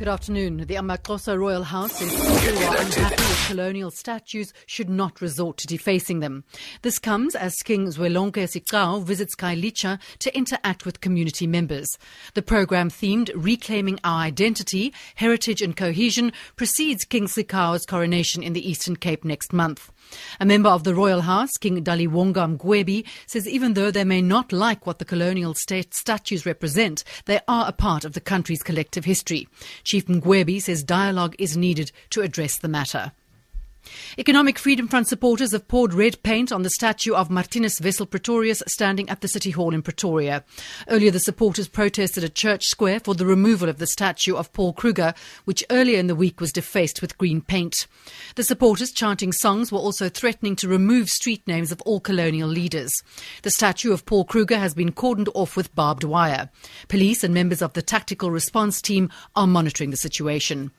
Good afternoon. The Amaxhosa Royal House are unhappy with colonial statues should not resort to defacing them. This comes as King Zwelonke Sigcau visits Khayelitsha to interact with community members. The program themed Reclaiming Our Identity, Heritage and Cohesion precedes King Sigcau's coronation in the Eastern Cape next month. A member of the Royal House, King Daliwonga Mgwebi, says even though they may not like what the colonial state statues represent, they are a part of the country's collective history. Chief Mgwebi says dialogue is needed to address the matter. Economic Freedom Front supporters have poured red paint on the statue of Marthinus Wessel Pretorius standing at the City Hall in Pretoria. Earlier, the supporters protested at Church Square for the removal of the statue of Paul Kruger, which earlier in the week was defaced with green paint. The supporters chanting songs were also threatening to remove street names of all colonial leaders. The statue of Paul Kruger has been cordoned off with barbed wire. Police and members of the tactical response team are monitoring the situation.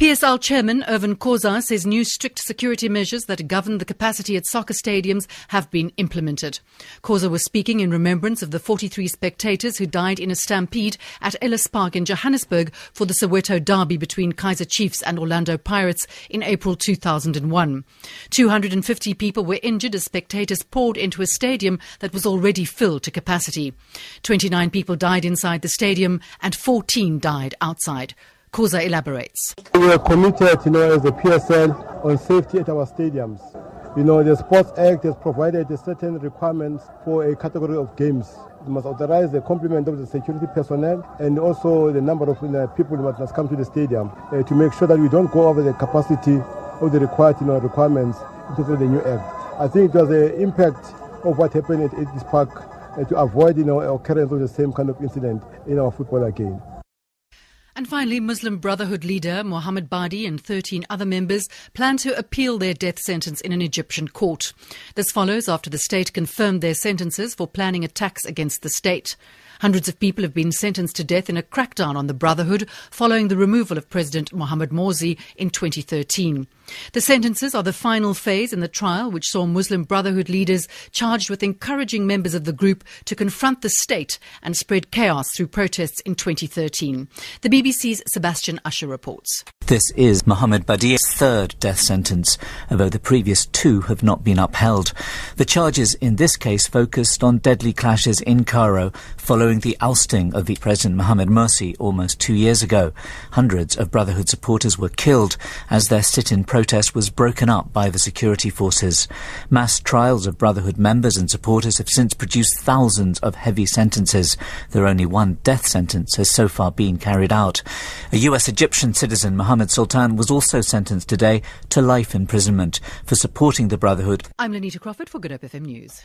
PSL chairman Irvin Khoza says new strict security measures that govern the capacity at soccer stadiums have been implemented. Khoza was speaking in remembrance of the 43 spectators who died in a stampede at Ellis Park in Johannesburg for the Soweto derby between Kaizer Chiefs and Orlando Pirates in April 2001. 250 people were injured as spectators poured into a stadium that was already filled to capacity. 29 people died inside the stadium and 14 died outside. Khoza elaborates. We are committed, you know, as a PSL on safety at our stadiums. You know, the Sports Act has provided certain requirements for a category of games. It must authorize the complement of the security personnel and also the number of you know, people that must come to the stadium uh, to make sure that we don't go over the capacity of the required you know, requirements in terms of the new act. I think it was the impact of what happened at, at this park uh, to avoid you know, occurrence of the same kind of incident in our football again. And finally, Muslim Brotherhood leader Mohammed Badie and 13 other members plan to appeal their death sentence in an Egyptian court. This follows after the state confirmed their sentences for planning attacks against the state. Hundreds of people have been sentenced to death in a crackdown on the Brotherhood following the removal of President Mohamed Morsi in 2013. The sentences are the final phase in the trial, which saw Muslim Brotherhood leaders charged with encouraging members of the group to confront the state and spread chaos through protests in 2013. The BBC's Sebastian Usher reports. This is Mohammed Badie's third death sentence, although the previous two have not been upheld. The charges in this case focused on deadly clashes in Cairo following the ousting of the President Mohamed Morsi almost two years ago. Hundreds of Brotherhood supporters were killed as their sit-in protest was broken up by the security forces. Mass trials of Brotherhood members and supporters have since produced thousands of heavy sentences. Though only one death sentence has so far been carried out. A US Egyptian citizen, Mohammed Sultan was also sentenced today to life imprisonment for supporting the Brotherhood. I'm Lenita Crawford for Good Hope FM News.